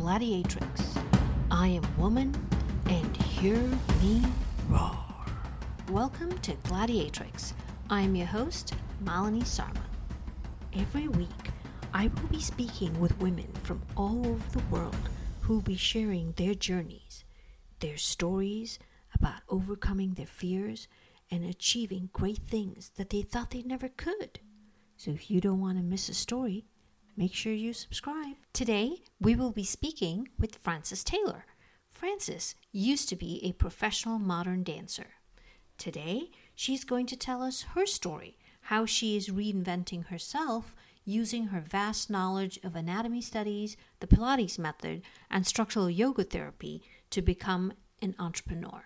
Gladiatrix. I am woman, and hear me roar. Welcome to Gladiatrix. I am your host, Malini Sarma. Every week, I will be speaking with women from all over the world who will be sharing their journeys, their stories about overcoming their fears and achieving great things that they thought they never could. So if you don't want to miss a story, make sure you subscribe. Today, we will be speaking with Frances Taylor. Frances used to be a professional modern dancer. Today, she's going to tell us her story, how she is reinventing herself using her vast knowledge of anatomy studies, the Pilates method, and structural yoga therapy to become an entrepreneur.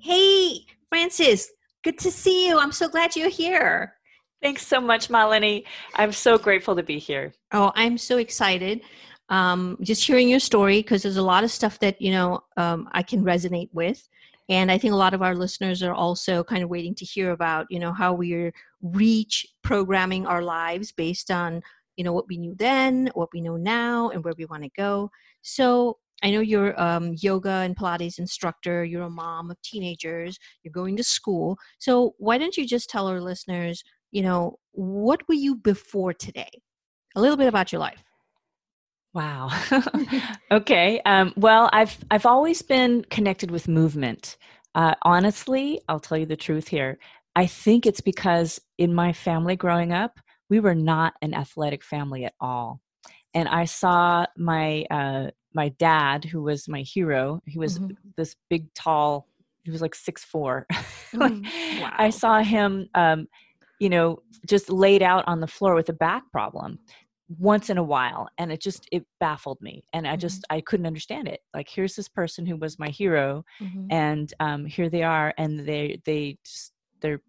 Hey, Frances, good to see you. I'm so glad you're here. Thanks so much, Malini. I'm so grateful to be here. Oh, I'm so excited. Um, just hearing your story because there's a lot of stuff that you know um, I can resonate with, and I think a lot of our listeners are also kind of waiting to hear about you know how we're reach programming our lives based on you know what we knew then, what we know now, and where we want to go. So I know you're um, yoga and Pilates instructor. You're a mom of teenagers. You're going to school. So why don't you just tell our listeners you know, what were you before today? A little bit about your life. Wow. okay. Um, well, I've I've always been connected with movement. Uh, honestly, I'll tell you the truth here. I think it's because in my family growing up, we were not an athletic family at all, and I saw my uh, my dad, who was my hero. He was mm-hmm. this big, tall. He was like six four. Mm, wow. I saw him. Um, you know, just laid out on the floor with a back problem once in a while and it just it baffled me and i just mm-hmm. i couldn't understand it like here's this person who was my hero mm-hmm. and um here they are and they they just they're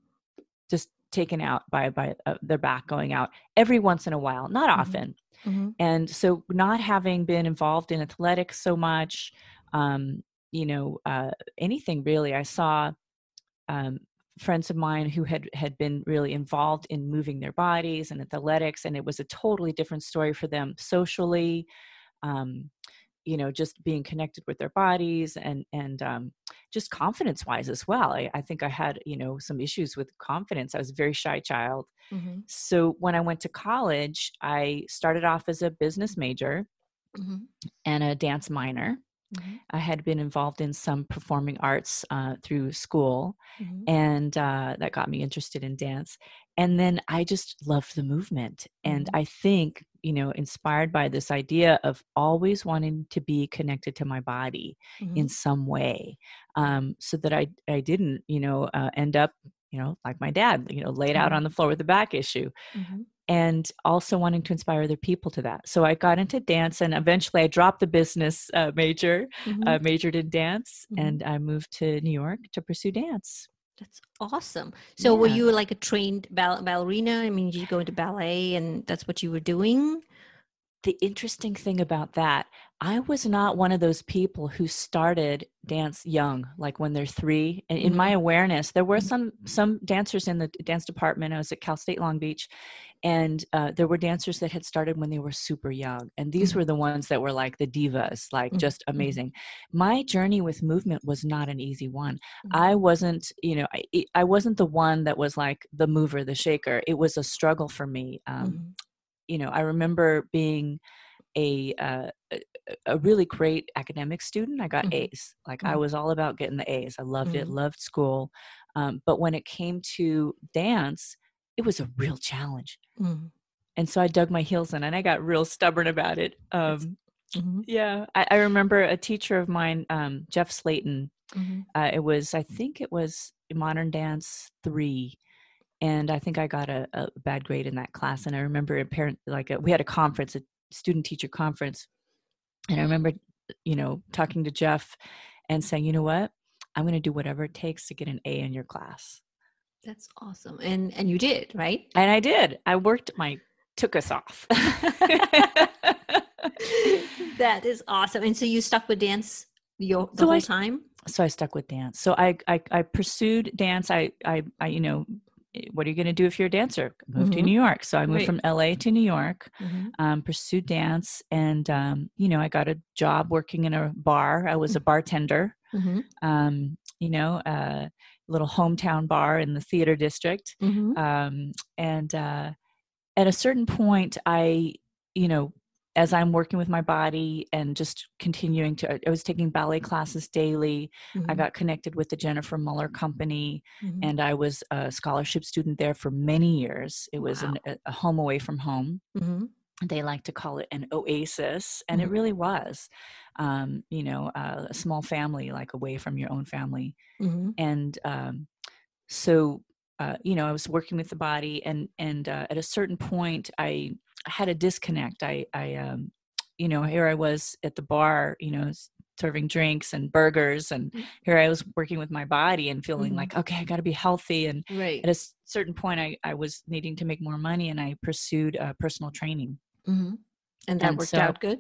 just taken out by by uh, their back going out every once in a while not mm-hmm. often mm-hmm. and so not having been involved in athletics so much um you know uh anything really i saw um friends of mine who had had been really involved in moving their bodies and athletics and it was a totally different story for them socially um, you know just being connected with their bodies and and um, just confidence wise as well I, I, think i had you know some issues with confidence i was a very shy child mm-hmm. so when i went to college i started off as a business major mm-hmm. and a dance minor Mm-hmm. I had been involved in some performing arts uh, through school, mm-hmm. and uh, that got me interested in dance. And then I just loved the movement. And mm-hmm. I think, you know, inspired by this idea of always wanting to be connected to my body in mm-hmm. some way, um, so that I, I didn't, you know, uh, end up you know, like my dad, you know, laid out mm-hmm. on the floor with a back issue. And also wanting to inspire other people to that. So I got into dance, and eventually I dropped the business uh, major, mm-hmm. uh, majored in dance, mm-hmm. and I moved to New York to pursue dance. That's awesome. So yeah. were you like a trained ball- ballerina? I mean, did you go into ballet, and that's what you were doing? The interesting thing about that, I was not one of those people who started dance young, like when they're three. And in my mm-hmm. awareness, there were mm-hmm. some some dancers in the dance department. I was at Cal State Long Beach, and uh, there were dancers that had started when they were super young, and these mm-hmm. were the ones that were like the divas, like just amazing. My journey with movement was not an easy one. I wasn't, you know, I, I wasn't the one that was like the mover, the shaker. It was a struggle for me. Um, you know, I remember being a uh, a really great academic student. I got mm-hmm. A's. Like mm-hmm. I was all about getting the A's. I loved mm-hmm. it. Loved school. Um, but when it came to dance, it was a real challenge. Mm-hmm. And so I dug my heels in, and I got real stubborn about it. Um, mm-hmm. yeah, I, I, remember a teacher of mine, um, Jeff Slayton. Mm-hmm. Uh, it was, I think, it was Modern Dance three and I think I got a, a, bad grade in that class. And I remember a parent like a, we had a conference, a student teacher conference, and I remember, you know, talking to Jeff and saying, you know what, I'm going to do whatever it takes to get an A in your class. That's awesome, and and you did right. And I did. I worked my took us off. that is awesome. And so you stuck with dance your the so whole I, time. So I stuck with dance. So I, I I pursued dance. I I I you know what are you going to do if you're a dancer? Move to Mhm. New York. So I moved Right. from LA to New York, Mhm. um, pursued dance, and um, you know, I got a job working in a bar. I was a bartender. Mhm. Um, you know, a little hometown bar in the theater district. Mhm. Um, and uh, at a certain point, I, you know, as I'm working with my body and just continuing to, I was taking ballet classes daily. I Mhm. got connected with the Jennifer Muller Company, Mhm. and I was a scholarship student there for many years. It was an, a, home away from home. Mhm. They like to call it an oasis, and it Mhm. really was. Um, you know, uh, a small family, like away from your own family Mhm. and um, so uh, you know i was working with the body and and uh, at a certain point i had a disconnect i i um, you know here i was at the bar you know serving drinks and burgers and Mm. here i was working with my body and feeling Mhm. like okay i got to be healthy and Right. at a certain point I, I was needing to make more money and i pursued uh, personal training Mhm. And that And worked so- out good.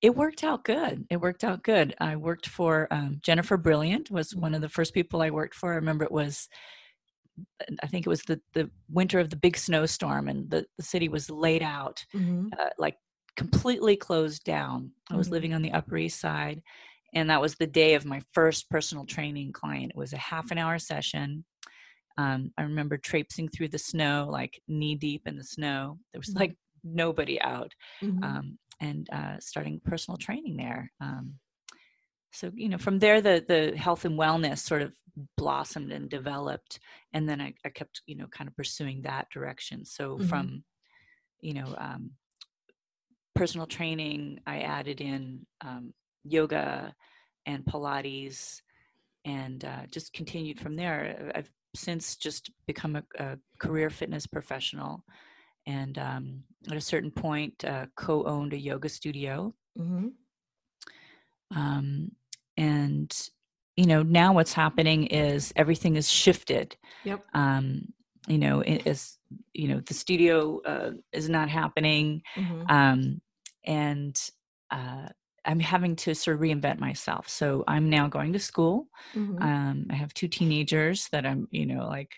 it worked out good. It worked out good. I worked for um, Jennifer Brilliant was one of the first people I worked for. I remember it was, I think it was the the winter of the big snowstorm, and the the city was laid out, Mhm. uh, like completely closed down. I was Mhm. living on the Upper East Side, and that was the day of my first personal training client. It was a half an hour session. Um, I remember traipsing through the snow, like knee deep in the snow. There was Mhm. like nobody out Mhm. um, and uh, starting personal training there. Um, so you know, from there, the the health and wellness sort of blossomed and developed, and then I, I kept you know kind of pursuing that direction. So Mhm. from you know um, personal training, I added in um, yoga and Pilates, and uh, just continued from there. I've since just become a, a career fitness professional and um, at a certain point uh, co-owned a yoga studio Mhm. um, and you know now what's happening is everything is shifted Yep. um, you know it is you know the studio uh, is not happening Mhm. um, and uh, i'm having to sort of reinvent myself so i'm now going to school Mhm. um, i have two teenagers that i'm you know like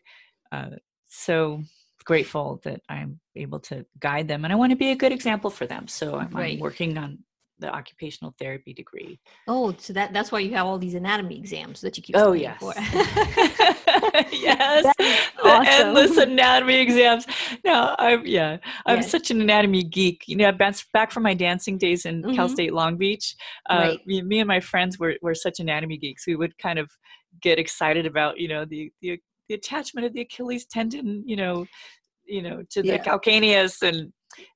uh, so grateful that i'm able to guide them and i want to be a good example for them so i'm, Right. I'm working on the occupational therapy degree Oh, so that that's why you have all these anatomy exams that you keep oh yes for. yes That is the awesome. endless anatomy exams no i'm yeah i'm Yes. such an anatomy geek you know back back from my dancing days in cal Mhm. state long beach uh, Right. me, me and my friends were, were such anatomy geeks we would kind of get excited about you know the the, the attachment of the achilles tendon you know you know to the Yeah. calcaneus and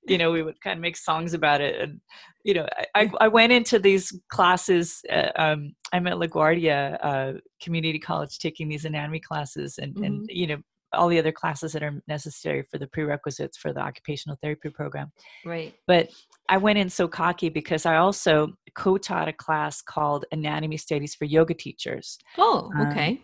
you know we would kind of make songs about it and you know i, I, I went into these classes uh, um, i'm at laguardia uh, community college taking these anatomy classes and and Mhm. you know all the other classes that are necessary for the prerequisites for the occupational therapy program right. but I went in so cocky because I also co-taught a class called Anatomy Studies for Yoga Teachers. Oh, Um, okay.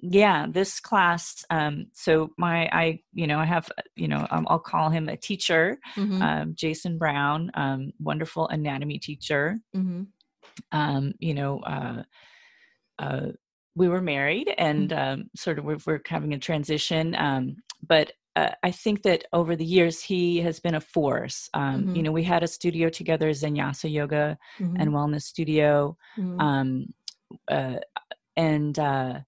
Yeah, this class. Um, so my, I, you know, I have, you know, um, I'll call him a teacher, Mhm. um, Jason Brown, um, wonderful anatomy teacher. Mhm. Um, you know, uh, uh, we were married and um, sort of we're, we're having a transition. Um, but uh, I think that over the years he has been a force. Um, Mhm. You know, we had a studio together, Zenyasa Yoga Mhm. and Wellness Studio, Mhm. um, uh, and uh,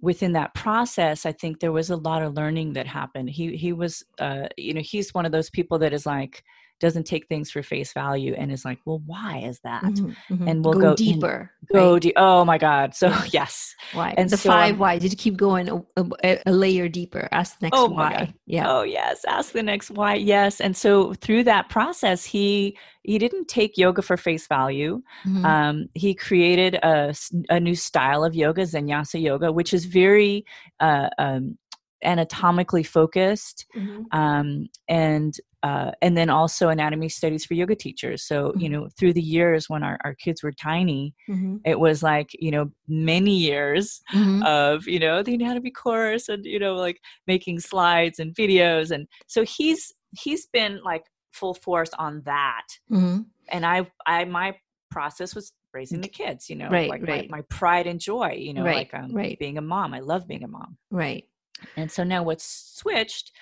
within that process, I think there was a lot of learning that happened. He he was, uh, you know, he's one of those people that is like doesn't take things for face value and is like, well, why is that? Mhm. Mhm. And we'll go, go in- deeper. Go, right? de- oh my God! So yes, Why? and the so five why? Did you keep going a, a, a layer deeper? Ask the next Oh why. God. Yeah. Oh yes, ask the next why. Yes, and so through that process, he he didn't take yoga for face value. Mhm. Um, he created a, a new style of yoga, Zenyasa yoga, which is very uh, um, anatomically focused, Mhm. um, and uh, and then also anatomy studies for yoga teachers. So you Mhm. know, through the years when our, our kids were tiny, Mhm. it was like you know many years Mhm. of you know the anatomy course and you know like making slides and videos and so he's he's been like full force on that Mhm. and i i my process was raising the kids you know Right, like right. My, my pride and joy you know Right, like um, right. being a mom i love being a mom Right. And so now what's switched,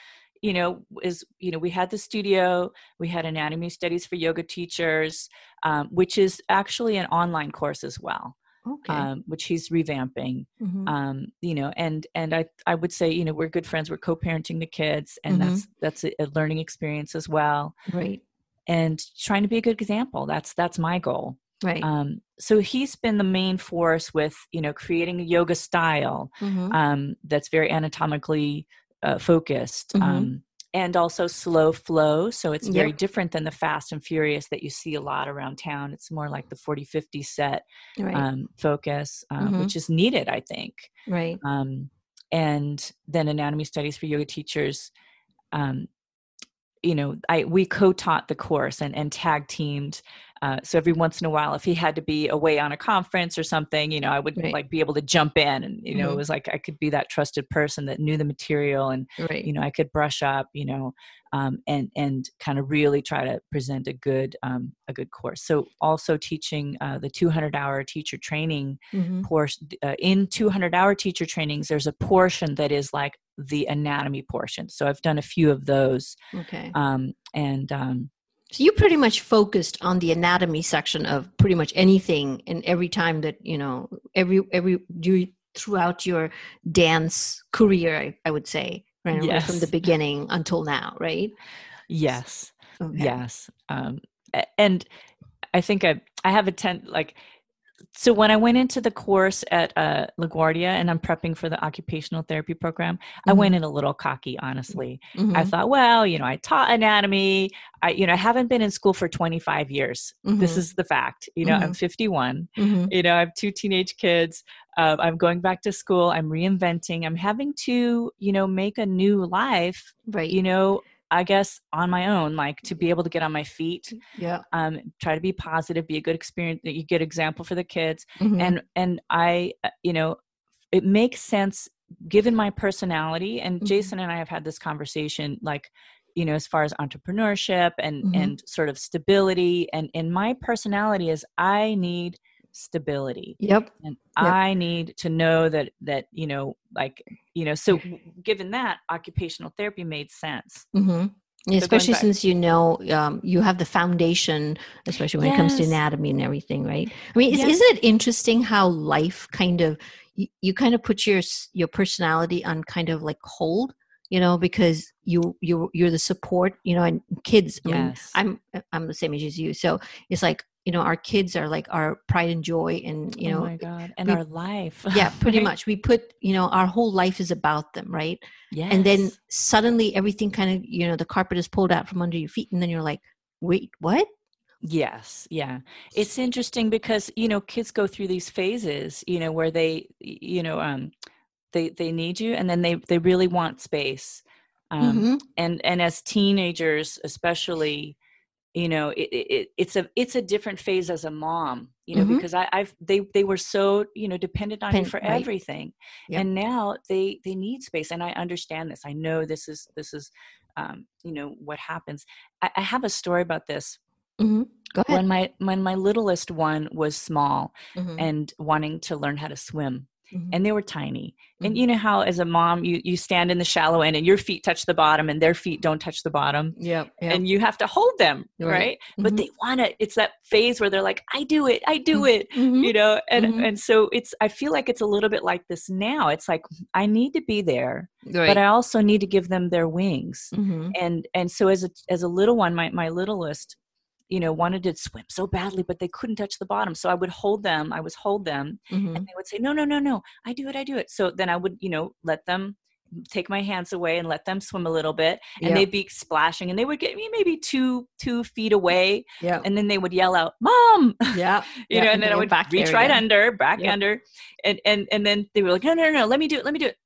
you know, is, you know, we had the studio, we had anatomy studies for yoga teachers, um, which is actually an online course as well. Okay. Um, which he's revamping, Mhm. um, you know, and and I I would say you know we're good friends. We're co-parenting the kids, and Mhm. that's that's a, a learning experience as well. right. And trying to be a good example. That's that's my goal. Right. Um, so he's been the main force with you know creating a yoga style Mhm. um, that's very anatomically uh, focused Mhm. um, and also slow flow so it's very Yep. different than the fast and furious that you see a lot around town it's more like the 40 50 set right. um, focus uh, Mhm. which is needed i think right. um, and then anatomy studies for yoga teachers um, you know i we co-taught the course and, and tag teamed uh, so every once in a while if he had to be away on a conference or something you know i would Right. like be able to jump in and you know Mhm. it was like i could be that trusted person that knew the material and Right. you know i could brush up you know um, and and kind of really try to present a good um, a good course so also teaching uh, the 200 hour teacher training Mhm. portion uh, in 200 hour teacher trainings there's a portion that is like the anatomy portion so i've done a few of those Okay. um, and um, So you pretty much focused on the anatomy section of pretty much anything, and every time that you know, every every you throughout your dance career, I, I would say, right, right from the beginning until now, right? yes Okay. yes um, and i think i i have a tent like so when i went into the course at uh, laguardia and i'm prepping for the occupational therapy program i Mhm. went in a little cocky honestly i Mhm. thought well you know i taught anatomy i you know i haven't been in school for 25 years this Mhm. is the fact you know i'm 51 Mhm. you know i have two teenage kids uh, i'm going back to school i'm reinventing i'm having to you know make a new life right. you know i guess on my own like to be able to get on my feet yeah. um, try to be positive be a good experience that you get example for the kids Mhm. and and i uh, you know it makes sense given my personality and Mhm. jason and i have had this conversation like you know as far as entrepreneurship and Mhm. and sort of stability and and my personality is i need stability Yep. and Yep. i need to know that that you know like you know so given that occupational therapy made sense hmm going especially since you know um, you have the foundation, especially when it comes to anatomy and everything, right? I mean, is, Yes. isn't it interesting how life kind of you, you kind of put your your personality on kind of like hold, you know, because you you you're the support, you know, and kids. I mean, yes I'm I'm the same age as you, so it's like you know, our kids are like our pride and joy, and you oh know, my god and we- our life yeah, pretty right? much. We put you know, our whole life is about them, right? yes and then suddenly everything kind of you know the carpet is pulled out from under your feet and then you're like wait what Yes, yeah. It's interesting because, you know, kids go through these phases, you know, where they you know, um they they need you and then they they really want space. Um Mhm. and and as teenagers especially, you know, it, it it- it's a it's a different phase as a mom, you know, Mhm. because I I've they they were so, you know, dependent on you Pen- for right. everything. Yep. And now they they need space and I understand this. I know this is this is um, you know, what happens. I, I have a story about this Mhm. go ahead when my when my littlest one was small Mhm. and wanting to learn how to swim Mhm. and they were tiny and Mhm. you know how as a mom you you stand in the shallow end and your feet touch the bottom and their feet don't touch the bottom Yeah. yep and you have to hold them right, Right. but Mhm. they want to it's that phase where they're like i do it i do it Mhm. you know and and so it's i feel like it's a little bit like this now it's like i need to be there right but i also need to give them their wings and and so as a as a little one my my littlest you know wanted to swim so badly but they couldn't touch the bottom so i would hold them i was hold them Mhm. and they would say no no no no i do it i do it so then i would you know let them take my hands away and let them swim a little bit and Yep. they'd be splashing and they would get me maybe two two feet away Yep. and then they would yell out mom yeah you Yeah, know and then i would back reach right under back Yep. under and and and then they were like no no no, no let me do it let me do it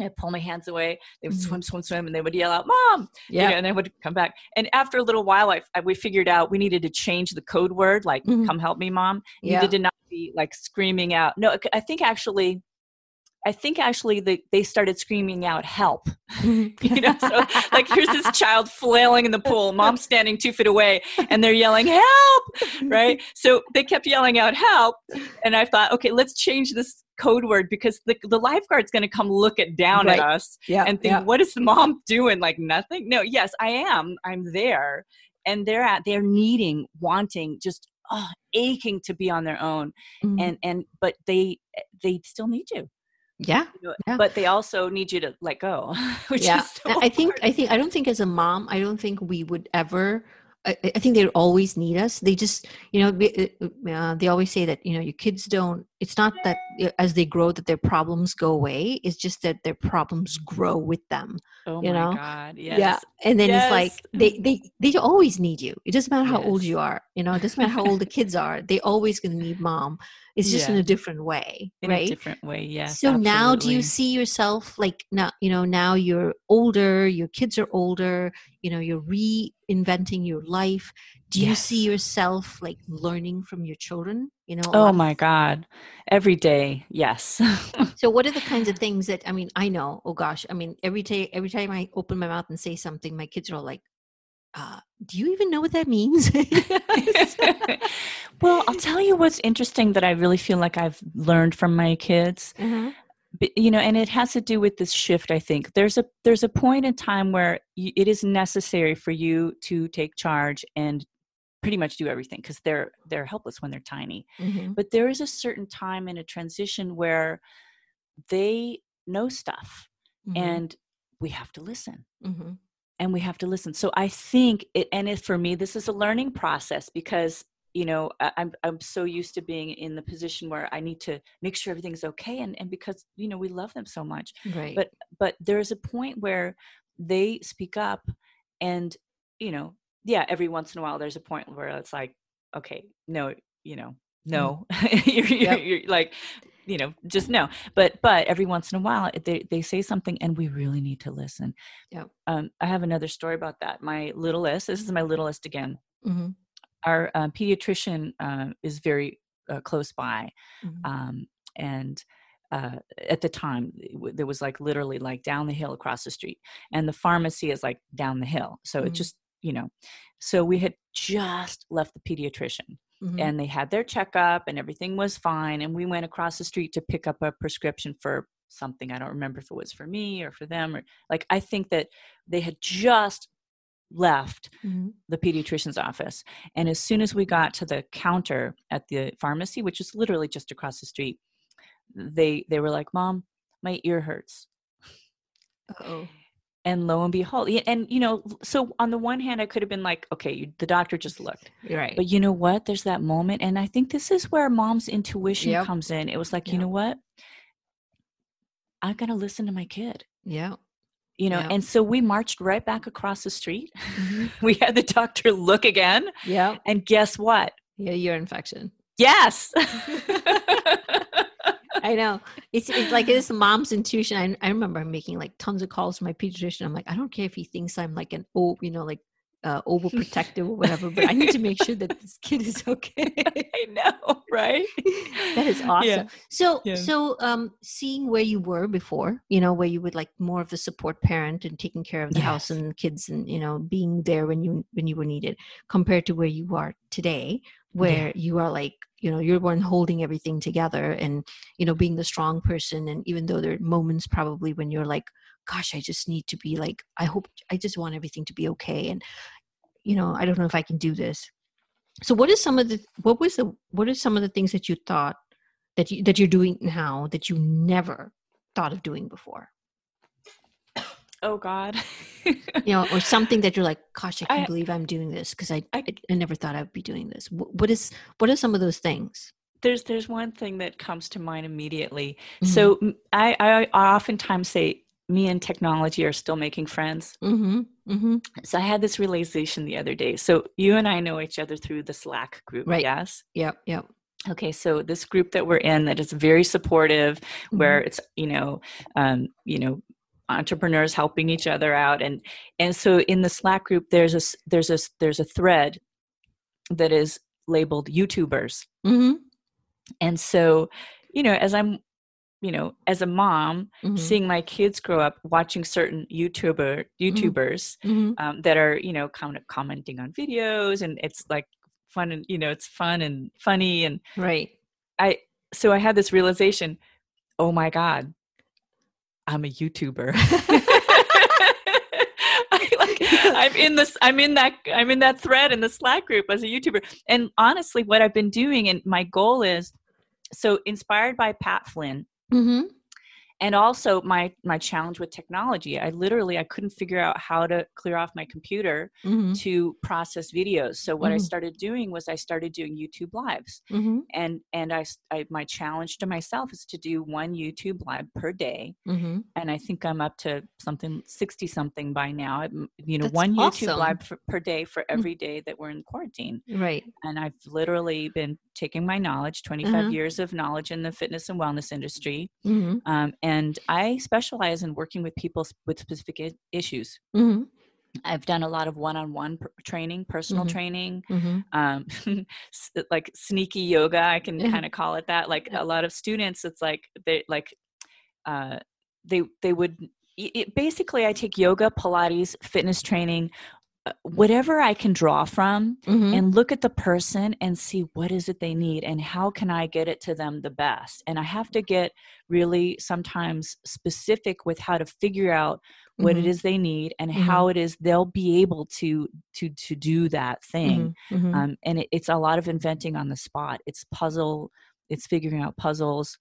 I'd pull my hands away. They would swim, swim, swim, and they would yell out, "Mom!" you yeah know, and I would come back. And after a little while, I, I we figured out we needed to change the code word, like Mhm. "Come help me, mom." Yeah. Needed to not be like screaming out. No, I think actually, I think actually they, they started screaming out help. you know, so like here's this child flailing in the pool, mom standing two feet away, and they're yelling help, right? So they kept yelling out help, and I thought, okay, let's change this code word because the, the lifeguard's going to come look it down right. at us yeah, and think, yeah. what is the mom doing? Like nothing? No, yes, I am. I'm there, and they're at they're needing, wanting, just oh, aching to be on their own, mm-hmm. and and but they they still need you yeah, yeah, but they also need you to let go yeah so i think i think i don't think as a mom i don't think we would ever I, I think they always need us. They just, you know, uh, uh, they always say that you know your kids don't. It's not that as they grow that their problems go away. It's just that their problems grow with them. Oh you my know? god! Yes. Yeah, and then yes. it's like they they they always need you. It doesn't matter how yes. old you are. You know, it doesn't matter how old the kids are. They always going to need mom. It's just yeah. in a different way, in right? different way, yes. So absolutely. now, do you see yourself like now? You know, now you're older. Your kids are older. You know, you're reinventing your life. Do yes. you see yourself like learning from your children? You know. Oh my God, every day, yes. so, what are the kinds of things that I mean? I know. Oh gosh, I mean, every day, every time I open my mouth and say something, my kids are all like, uh, do you even know what that means? well, I'll tell you what's interesting that I really feel like I've learned from my kids. Mm-hmm. You know, and it has to do with this shift. I think there's a there's a point in time where it is necessary for you to take charge and pretty much do everything because they're they're helpless when they're tiny. Mm-hmm. But there is a certain time in a transition where they know stuff, mm-hmm. and we have to listen. Mm-hmm and we have to listen so i think it, and it, for me this is a learning process because you know i'm i'm so used to being in the position where i need to make sure everything's okay and and because you know we love them so much. Right. But but there's a point where they speak up and you know yeah every once in a while there's a point where it's like okay no you know mm. no. You're, you're, yep. you're, like you know just no. But but every once in a while they, they say something and we really need to listen. Yeah um, i have another story about that. My littlest this is my littlest again. Mm-hmm. Our uh, pediatrician uh, is very uh, close by mm-hmm. um, and uh, at the time there was like literally like down the hill across the street and the pharmacy is like down the hill so mm-hmm. it just you know so we had just left the pediatrician Mm-hmm. and they had their checkup and everything was fine and we went across the street to pick up a prescription for something i don't remember if it was for me or for them or like i think that they had just left mm-hmm. the pediatrician's office. And as soon as we got to the counter at the pharmacy which is literally just across the street they they were like mom my ear hurts. Oh and lo and behold and you know so on the one hand i could have been like okay you, the doctor just looked. Right. But you know what? There's that moment and i think this is where mom's intuition yep. comes in. It was like yep. you know what? I'm to listen to my kid. Yeah you know and so we marched right back across the street mm-hmm. we had the doctor look again yeah and guess what yeah your infection yes I know. It's, it's like it's mom's intuition. I, I remember making like tons of calls to my pediatrician. I'm like, I don't care if he thinks I'm like an oh, you know, like uh, overprotective or whatever, but I need to make sure that this kid is okay. I know, right? that is awesome. Yeah. So, yeah. so um, seeing where you were before, you know, where you would like more of the support parent and taking care of the yes. house and kids, and you know, being there when you when you were needed, compared to where you are today, where yeah. you are like you know you're one holding everything together and you know being the strong person and even though there are moments probably when you're like gosh i just need to be like i hope i just want everything to be okay and you know i don't know if i can do this. So what is some of the what was the what are some of the things that you thought that you that you're doing now that you never thought of doing before? Oh god. You know or something that you're like gosh i can't I, believe i'm doing this because I, I, I never thought i'd be doing this. What is what are some of those things? There's there's one thing that comes to mind immediately. Mm-hmm. so I, I oftentimes say me and technology are still making friends mm-hmm. Mm-hmm. so i had this realization the other day so you and i know each other through the slack group right yes yep yep okay so this group that we're in that is very supportive where mm-hmm. it's you know um, you know entrepreneurs helping each other out and and so in the slack group there's a there's a there's a thread that is labeled youtubers mm-hmm. and so you know as i'm you know, as a mom, Mhm. seeing my kids grow up watching certain YouTuber YouTubers Mhm. um, that are you know kind of commenting on videos, and it's like fun and you know it's fun and funny and Right. I so I had this realization, oh my god, I'm a YouTuber. I, like, I'm in this I'm in that I'm in that thread in the Slack group as a YouTuber. And honestly, what I've been doing and my goal is so inspired by Pat Flynn Mm-hmm. and also my my challenge with technology. I literally I couldn't figure out how to clear off my computer Mm-hmm. to process videos. So what I Mhm. started doing was I started doing YouTube lives Mm-hmm. and and I, my challenge to myself is to do one youtube live per day Mm-hmm. and i think i'm up to something 60 something by now I'm, you know That's one youtube live for, per day for every day that we're in quarantine Right. and i've literally been taking my knowledge 25 Uh-huh. years of knowledge in the fitness and wellness industry Mm-hmm. um, and i specialize in working with people with specific i- issues Mm-hmm. i've done a lot of one-on-one pr- training personal Mhm. training Mm-hmm. um s- like sneaky yoga i can Yeah. kind of call it that like Yeah. a lot of students it's like they like uh they they would it, basically i take yoga pilates fitness training whatever i can draw from Mm-hmm. and look at the person and see what is it they need and how can i get it to them the best and i have to get really sometimes specific with how to figure out what it Mhm. is they need and Mhm. how it is they'll be able to to to do that thing Mhm. Mhm. um, and it, it's a lot of inventing on the spot it's puzzle it's figuring out puzzles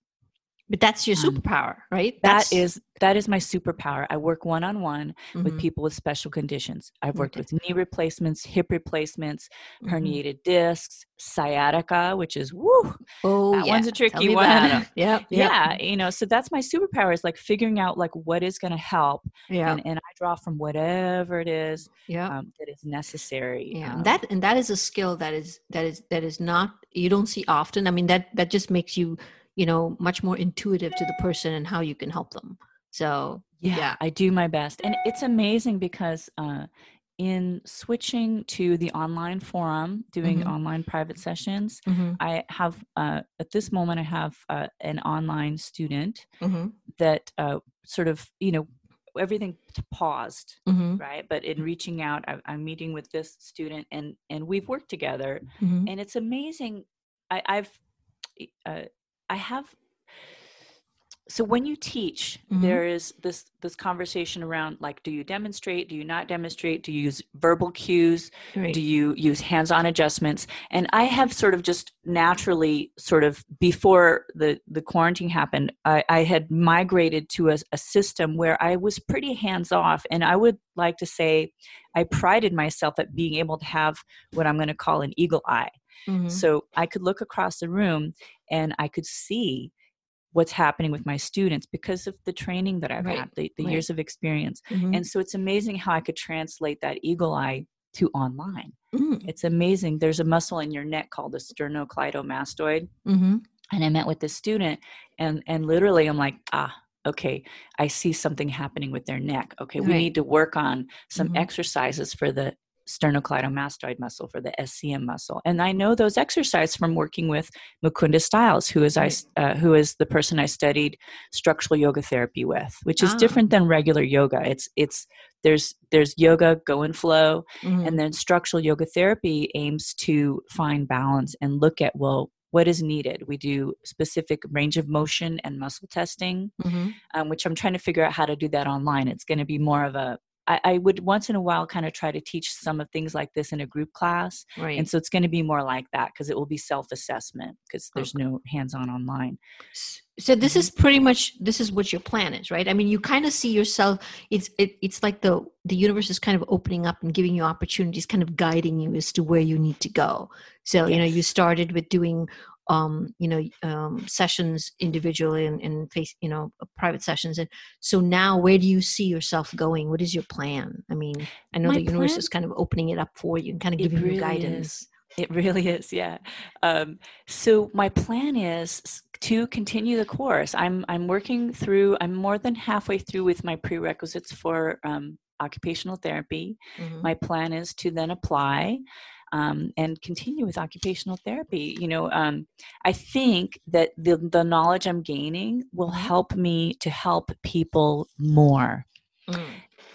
but that's your um, superpower, right? That That's- is that is my superpower i work one-on-one with Mhm. people with special conditions i've worked Okay. with knee replacements hip replacements Mhm. herniated discs sciatica which is woo Oh, that yeah. one's a tricky one. Yep. yep. yeah you know so that's my superpower is like figuring out like what is going to help Yeah. and, and i draw from whatever it is yeah. um, that is necessary yeah um, that and that is a skill that is that is that is not you don't see often i mean that that just makes you you know much more intuitive to the person and how you can help them. So yeah, yeah. i do my best. And it's amazing because uh, in switching to the online forum doing Mhm. online private sessions Mhm, i have uh, at this moment i have uh, an online student mhm, that uh, sort of you know everything paused mhm, right? But in reaching out I, i'm meeting with this student and and we've worked together. Mhm, and it's amazing I, i've uh, i have so when you teach Mhm. there is this this conversation around like do you demonstrate do you not demonstrate do you use verbal cues right. do you use hands-on adjustments and i have sort of just naturally sort of before the the quarantine happened i, I had migrated to a, a system where i was pretty hands-off and i would like to say i prided myself at being able to have what i'm going to call an eagle eye Mhm, so i could look across the room and i could see what's happening with my students because of the training that i've Right, had the, the right. years of experience. Mhm, and so it's amazing how i could translate that eagle eye to online. Mhm, it's amazing. There's a muscle in your neck called the sternocleidomastoid. Mhm, and i met with this student and and literally i'm like ah okay i see something happening with their neck. Okay we need to work on some Mhm. exercises for the sternocleidomastoid muscle for the scm muscle. And i know those exercises from working with mukunda Stiles, who is i Right. s- uh, who is the person i studied structural yoga therapy with which is Ah. different than regular yoga. It's it's there's there's yoga go and flow mhm, and then structural yoga therapy aims to find balance and look at well what is needed? We do specific range of motion and muscle testing mhm, um, which i'm trying to figure out how to do that online. It's going to be more of a I, I would once in a while kind of try to teach some of things like this in a group class right. and so it's going to be more like that because it will be self-assessment because there's no hands-on online. So this Mhm. is pretty much this is what your plan is right? I mean you kind of see yourself it's it, it's like the the universe is kind of opening up and giving you opportunities kind of guiding you as to where you need to go. So you know you started with doing um you know um sessions individually and, and face you know private sessions and so now where do you see yourself going what is your plan i mean i know My the universe plan- is kind of opening it up for you and kind of giving you really guidance is. It really is, yeah. Um, so my plan is to continue the course. I'm I'm working through. I'm more than halfway through with my prerequisites for um, occupational therapy. Mhm. My plan is to then apply. Um, and continue with occupational therapy. You know, um, I think that the, the knowledge I'm gaining will Mm-hmm. help me to help people more. Mm.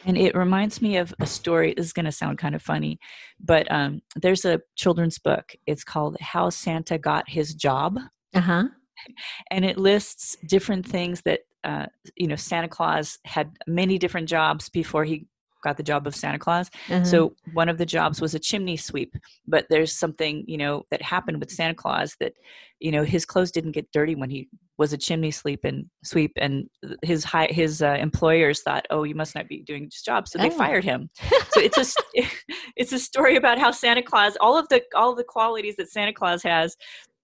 And it reminds me of a story. This is going to sound kind of funny, but um, there's a children's book. It's called How Santa Got His Job. Uh-huh. And it lists different things that, uh, you know, Santa Claus had many different jobs before he got the job of Santa Claus. uh-huh. So one of the jobs was a chimney sweep, but there's something you know that happened with Santa Claus that you know his clothes didn't get dirty when he was a chimney sweep and sweep, and his high, his uh, employers thought, oh, you must not be doing this job, so they Oh. fired him. so it's a it's a story about how Santa Claus, all of the all of the qualities that Santa Claus has.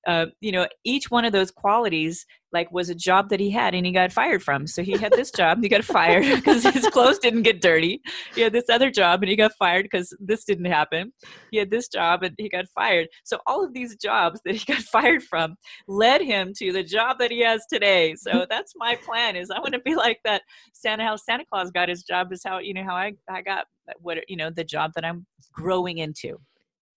Uh, you know, each one of those qualities like was a job that he had and he got fired from. So he had this job, and he got fired because his clothes didn't get dirty he had this other job and he got fired because this didn't happen. He had this job and he got fired. So all of these jobs that he got fired from led him to the job that he has today. So that's my plan is I want to be like that Santa how Santa Claus got his job is how you know how I, I got what you know the job that I'm growing into.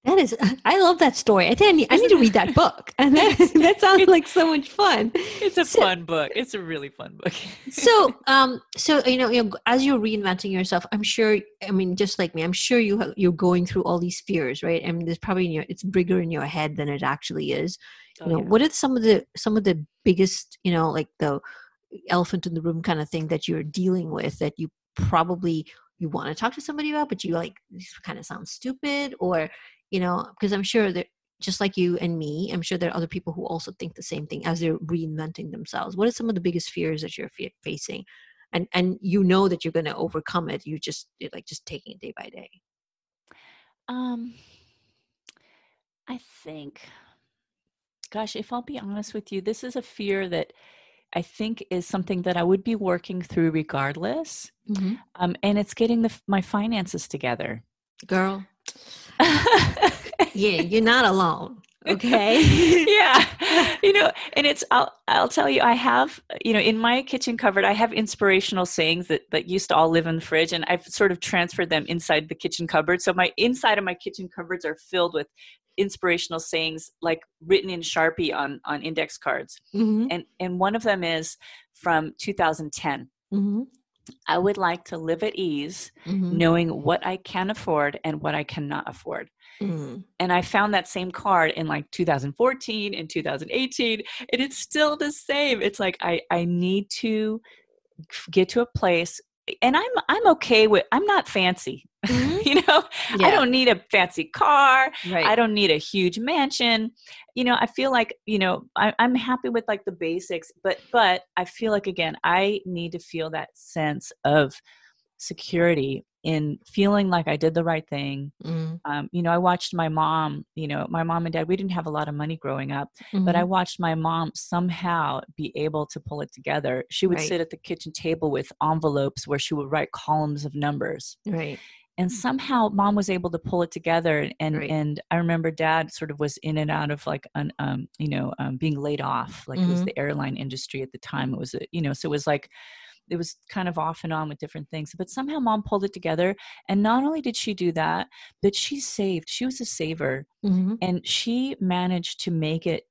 That is, I love that story. I think I need, I need to read that book. And that, that sounds like so much fun. It's a So- fun book. It's a really fun book. So, um, so you know, you know, as you're reinventing yourself, I'm sure. I mean, just like me, I'm sure you you're going through all these fears, right? I mean, there's probably in your, it's bigger in your head than it actually is. Oh, know, yeah. what are some of the some of the biggest, you know, like the elephant in the room kind of thing that you're dealing with that you probably you want to talk to somebody about, but you like this kind of sounds stupid, or you know, because I'm sure that just like you and me, I'm sure there are other people who also think the same thing as they're reinventing themselves. What are some of the biggest fears that you're fe- facing? And and you know that you're going to overcome it. You just you're like just taking it day by day. Um, I think, gosh, if I'll be honest with you, this is a fear that I think is something that I would be working through regardless. Um, and it's getting the, my finances together. Girl, yeah, you're not alone. Okay. yeah. You know and it's I'll, I'll tell you i have you know in my kitchen cupboard i have inspirational sayings that that used to all live in the fridge and i've sort of transferred them inside the kitchen cupboard. So my inside of my kitchen cupboards are filled with inspirational sayings like written in sharpie on on index cards. Hmm and and one of them is from 2010 hmm i would like to live at ease hmm knowing what i can afford and what i cannot afford. Hmm and I found that same card in like 2014 and 2018 and it's still the same. It's like I I need to get to a place and I'm I'm okay with I'm not fancy Mhm. you know Yeah. I don't need a fancy car Right. I don't need a huge mansion you know I feel like you know I, I'm happy with like the basics but but I feel like again I need to feel that sense of security in feeling like I did the right thing Mm, um, you know, I watched my mom, you know, my mom and dad, we didn't have a lot of money growing up, but I mhm. watched my mom somehow be able to pull it together. She would Right. sit at the kitchen table with envelopes where she would write columns of numbers. right. And somehow mom was able to pull it together. And, Right. and I remember dad sort of was in and out of like, an, um, you know, um, being laid off. Like it was Mhm. the airline industry at the time. It was, a, you know, so it was like, it was kind of off and on with different things but somehow mom pulled it together and not only did she do that but she saved she was a saver hmm and she managed to make it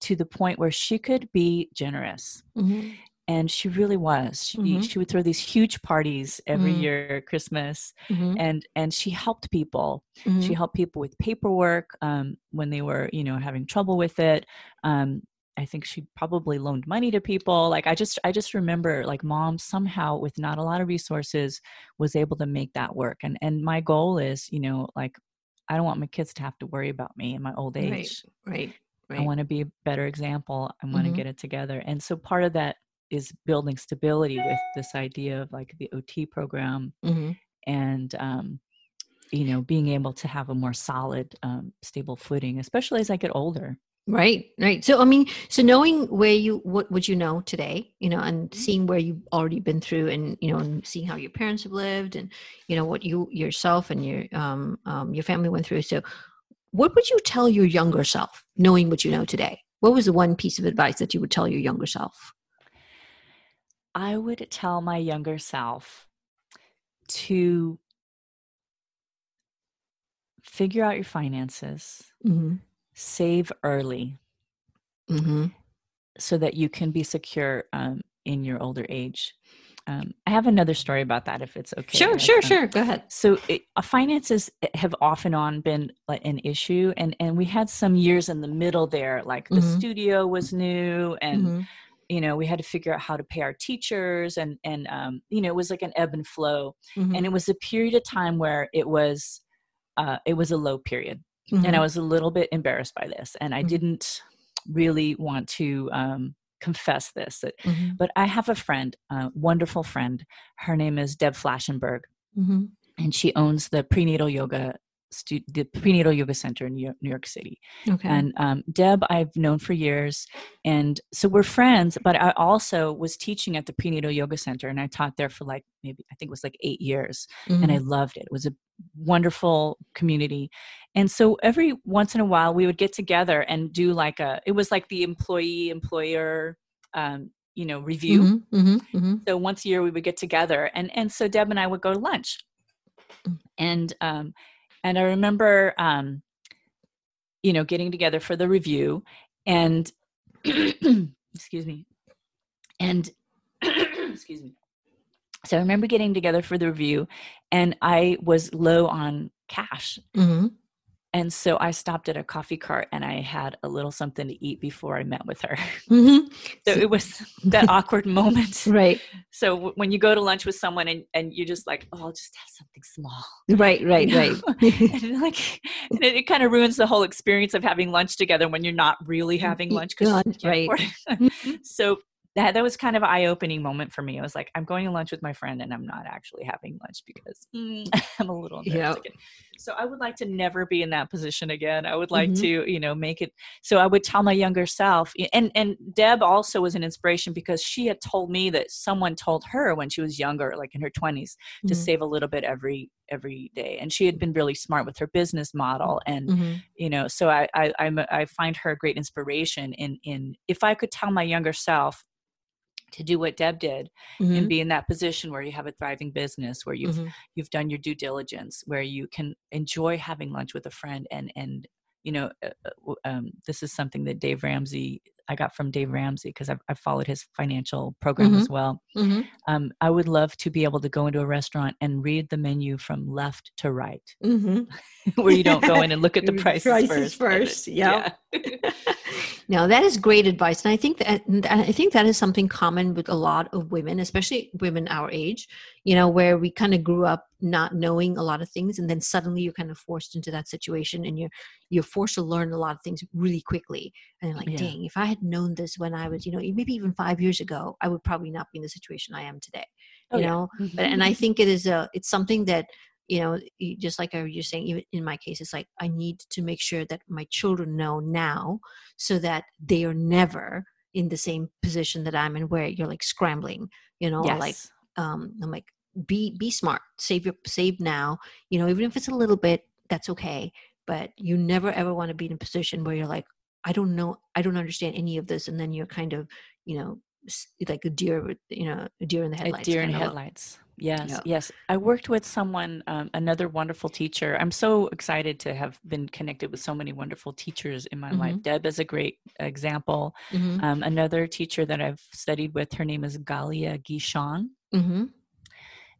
to the point where she could be generous. Hmm and she really was. She, Mhm. she would throw these huge parties every Mm. year christmas hmm and and she helped people. She helped people with paperwork um, when they were you know having trouble with it um, i think she probably loaned money to people like i just i just remember like mom somehow with not a lot of resources was able to make that work and and my goal is you know like i don't want my kids to have to worry about me in my old Right. age Right. i want to be a better example i want to Mhm. get it together and so part of that is building stability with this idea of like the ot program hmm and um, you know being able to have a more solid um, stable footing especially as i get older Right, right. So I mean, so knowing where you what would you know today, you know, and Mhm. seeing where you've already been through, and you know, and seeing how your parents have lived, and you know what you yourself and your um, um your family went through. So, what would you tell your younger self, knowing what you know today? What was the one piece of advice that you would tell your younger self? i would tell my younger self to figure out your finances, Mm-hmm. Save early Mm-hmm. so that you can be secure um, in your older age. Um, I have another story about that if it's okay. Sure, sure, um, sure. Go ahead. So it, uh, finances have off and on been like an issue, and and we had some years in the middle there, like the Mhm. studio was new, and Mhm. you know we had to figure out how to pay our teachers, and and um, you know it was like an ebb and flow, Mhm. and it was a period of time where it was uh, it was a low period, and I Mhm. was a little bit embarrassed by this, and I Mhm. didn't really want to um, confess this. that- Mhm. But I have a friend, a wonderful friend. Her name is Deb Flashenberg Mhm. and she owns the prenatal yoga stu- the prenatal yoga center in New York, New York City Okay. and um, deb i've known for years and so we're friends but i also was teaching at the prenatal yoga center and i taught there for like maybe i think it was like eight years and i loved it it was a wonderful community and so every once in a while we would get together and do like a it was like the employee employer um, you know review Mhm. Mhm. Mhm. so once a year we would get together and and so deb and i would go to lunch Mm. and um and i remember um you know getting together for the review and excuse me and excuse me so i remember getting together for the review and i was low on cash Mhm. And so i stopped at a coffee cart and i had a little something to eat before i met with her Mhm. so it was that awkward moment Right. so w- when you go to lunch with someone and, and you're just like, oh, I'll just have something small. Right. Right. you know? Right. and like, and it, it kind of ruins the whole experience of having lunch together when you're not really having lunch. 'cause you right. Mhm. so that, that was kind of eye-opening moment for me. I was like, I'm going to lunch with my friend and I'm not actually having lunch because mm, I'm a little. Yep. So I would like to never be in that position again. I would like Mhm. to, you know, make it. So I would tell my younger self, and and Deb also was an inspiration because she had told me that someone told her when she was younger, like in her 20s, to Mhm. save a little bit every every day, and she had been really smart with her business model and Mhm. you know so I, I i'm i find her a great inspiration in in if i could tell my younger self to do what deb did Mhm. and be in that position where you have a thriving business where you've Mhm. you've done your due diligence where you can enjoy having lunch with a friend and and you know uh, uh, um, this is something that dave ramsey i got from dave ramsey because I've, I've followed his financial program as well Mhm. um, i would love to be able to go into a restaurant and read the menu from left to right Mhm. where you don't go in and look at the prices, Prices first. first, yep. yeah. no, that is great advice, and I think that and I think that is something common with a lot of women, especially women our age. You know, where we kind of grew up not knowing a lot of things, and then suddenly you're kind of forced into that situation, and you're you're forced to learn a lot of things really quickly. And like, Yeah. dang, if I had known this when I was, you know, maybe even five years ago, I would probably not be in the situation I am today. Oh, you yeah. know, mm-hmm. but and I mm-hmm. think it is a it's something that you know just like I- you're saying even in my case it's like I need to make sure that my children know now so that they are never in the same position that I'm in where you're like scrambling you know or like yes. Um I'm like be be smart save your save now you know even if it's a little bit that's okay but you never ever want to be in a position where you're like I don't know I don't understand any of this and then you're kind of you know like a deer with you know a deer in the A headlights deer in headlights. Yes, Yeah. yes. I worked with someone, um, another wonderful teacher. I'm so excited to have been connected with so many wonderful teachers in my life. Deb is a great example. Mhm. Um, another teacher that I've studied with, her name is Galia Gichon. Mhm.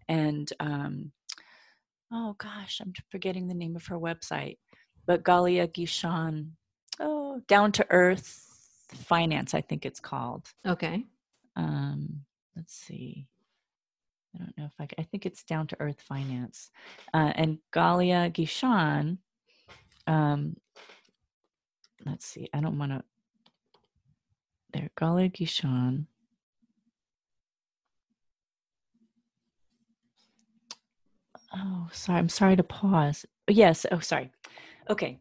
And um, oh gosh, I'm forgetting the name of her website. But Galia Gichon, oh, Down to Earth Finance, I think it's called. Okay. um let's see i don't know if i i think it's down to earth finance uh, and galia gichon um let's see i don't want to there galia gichon oh sorry i'm sorry to pause. Yes oh sorry. Okay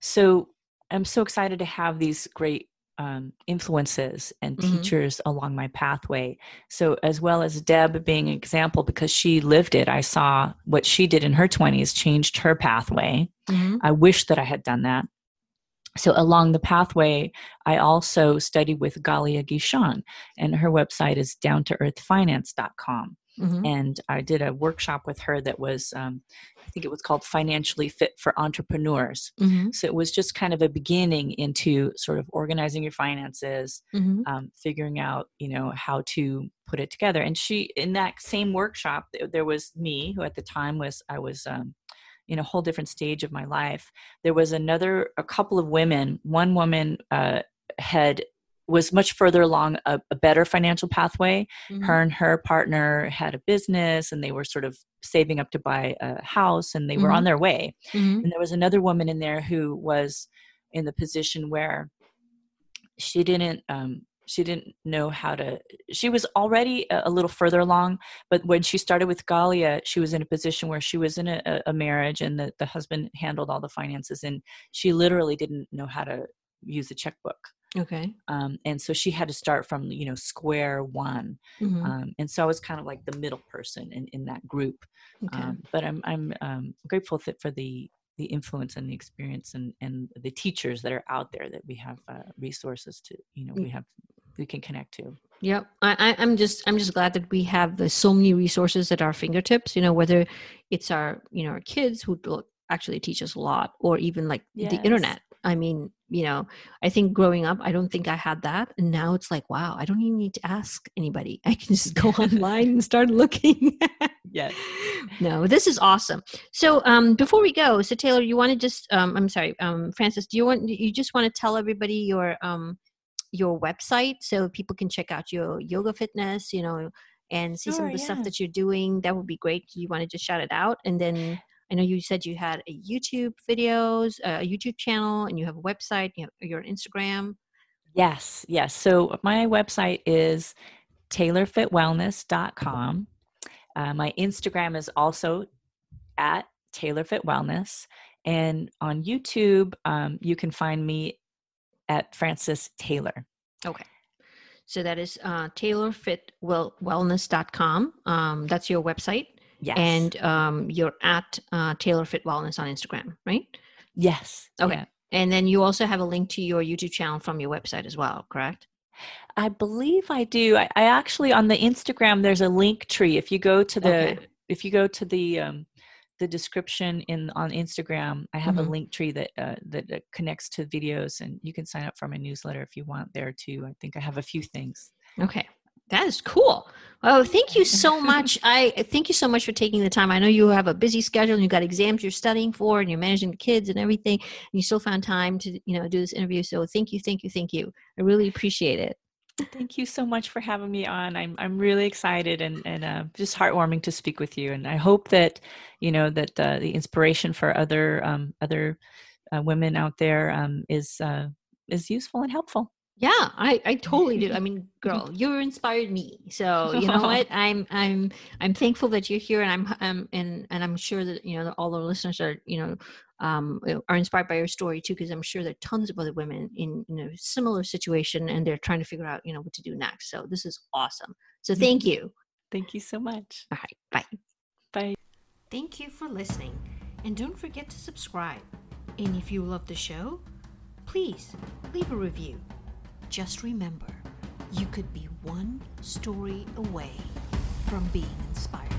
so i'm so excited to have these great um, influences and Mhm. teachers along my pathway. So as well as deb being an example because she lived it i saw what she did in her 20s changed her pathway. Mhm. i wish that i had done that. So along the pathway i also studied with galia gichon and her website is downtoearthfinance.com mm-hmm. and I did a workshop with her that was, um, I think it was called Financially Fit for Entrepreneurs. Mm-hmm. So it was just kind of a beginning into sort of organizing your finances, mm-hmm. um, figuring out, you know, how to put it together. And she, in that same workshop, there was me, who at the time was, I was, um, in a whole different stage of my life. There was another, a couple of women. One woman uh, had was much further along a, a better financial pathway. Mm-hmm. Her and her partner had a business, and they were sort of saving up to buy a house, and they mm-hmm. were on mm-hmm. their way. Mm-hmm. And there was another woman in there who was in the position where she didn't um, she didn't know how to she was already a, little further along but when she started with galia she was in a position where she was in a, a marriage and the, the husband handled all the finances and she literally didn't know how to use a checkbook okay um, and so she had to start from you know square one mm-hmm. um, and so i was kind of like the middle person in, in that group okay. um, but i'm i'm um, grateful for the the influence and the experience and and the teachers that are out there that we have uh, resources to you know we have we can connect to yep I, i'm just i'm just glad that we have the, so many resources at our fingertips you know whether it's our you know our kids who actually teach us a lot or even like yes. the internet i mean you know i think growing up i don't think i had that and now it's like wow i don't even need to ask anybody. I can just go online and start looking. Yes. No this is awesome. So um before we go so taylor you want to just um i'm sorry um francis do you want you just want to tell everybody your um your website so people can check out your yoga fitness you know and see sure, some of the yeah. stuff that you're doing? That would be great. You want to just shout it out and then i know you said you had a youtube videos a youtube channel and you have a website you have your instagram yes yes so my website is taylorfitwellness.com uh, my instagram is also at taylorfitwellness and on youtube um, you can find me at Francis Taylor. Okay. So that is uh, taylorfitwellness.com. Um, that's your website. Yes. And um, you're at uh, Taylor Fit Wellness on Instagram, right? Yes. Okay. Yeah. And then you also have a link to your YouTube channel from your website as well, correct? I believe I do. I, I actually on the Instagram there's a link tree. If you go to the okay. if you go to the um, the description in on Instagram. I have mm-hmm. a link tree that uh, that uh, connects to videos, and you can sign up for my newsletter if you want there too. I think I have a few things. Okay, that is cool. Oh, thank you so much. I thank you so much for taking the time. I know you have a busy schedule and you've got exams you're studying for and you're managing the kids and everything. And you still found time to, you know, do this interview. So thank you, thank you, thank you. I really appreciate it. Thank you so much for having me on. I'm I'm really excited and and uh, just heartwarming to speak with you. And I hope that you know that uh, the inspiration for other um, other uh, women out there um, is uh, is useful and helpful. Yeah, I, I totally do. I mean, girl, you inspired me. So you know what? I'm I'm I'm thankful that you're here, and I'm I'm and and I'm sure that you know all the listeners are you know um, are inspired by your story too, because I'm sure there are tons of other women in you know similar situation, and they're trying to figure out you know what to do next. So this is awesome. So mm-hmm. thank you. Thank you so much. All right, bye. Bye. Thank you for listening, and don't forget to subscribe. And if you love the show, please leave a review. Just remember, you could be one story away from being inspired.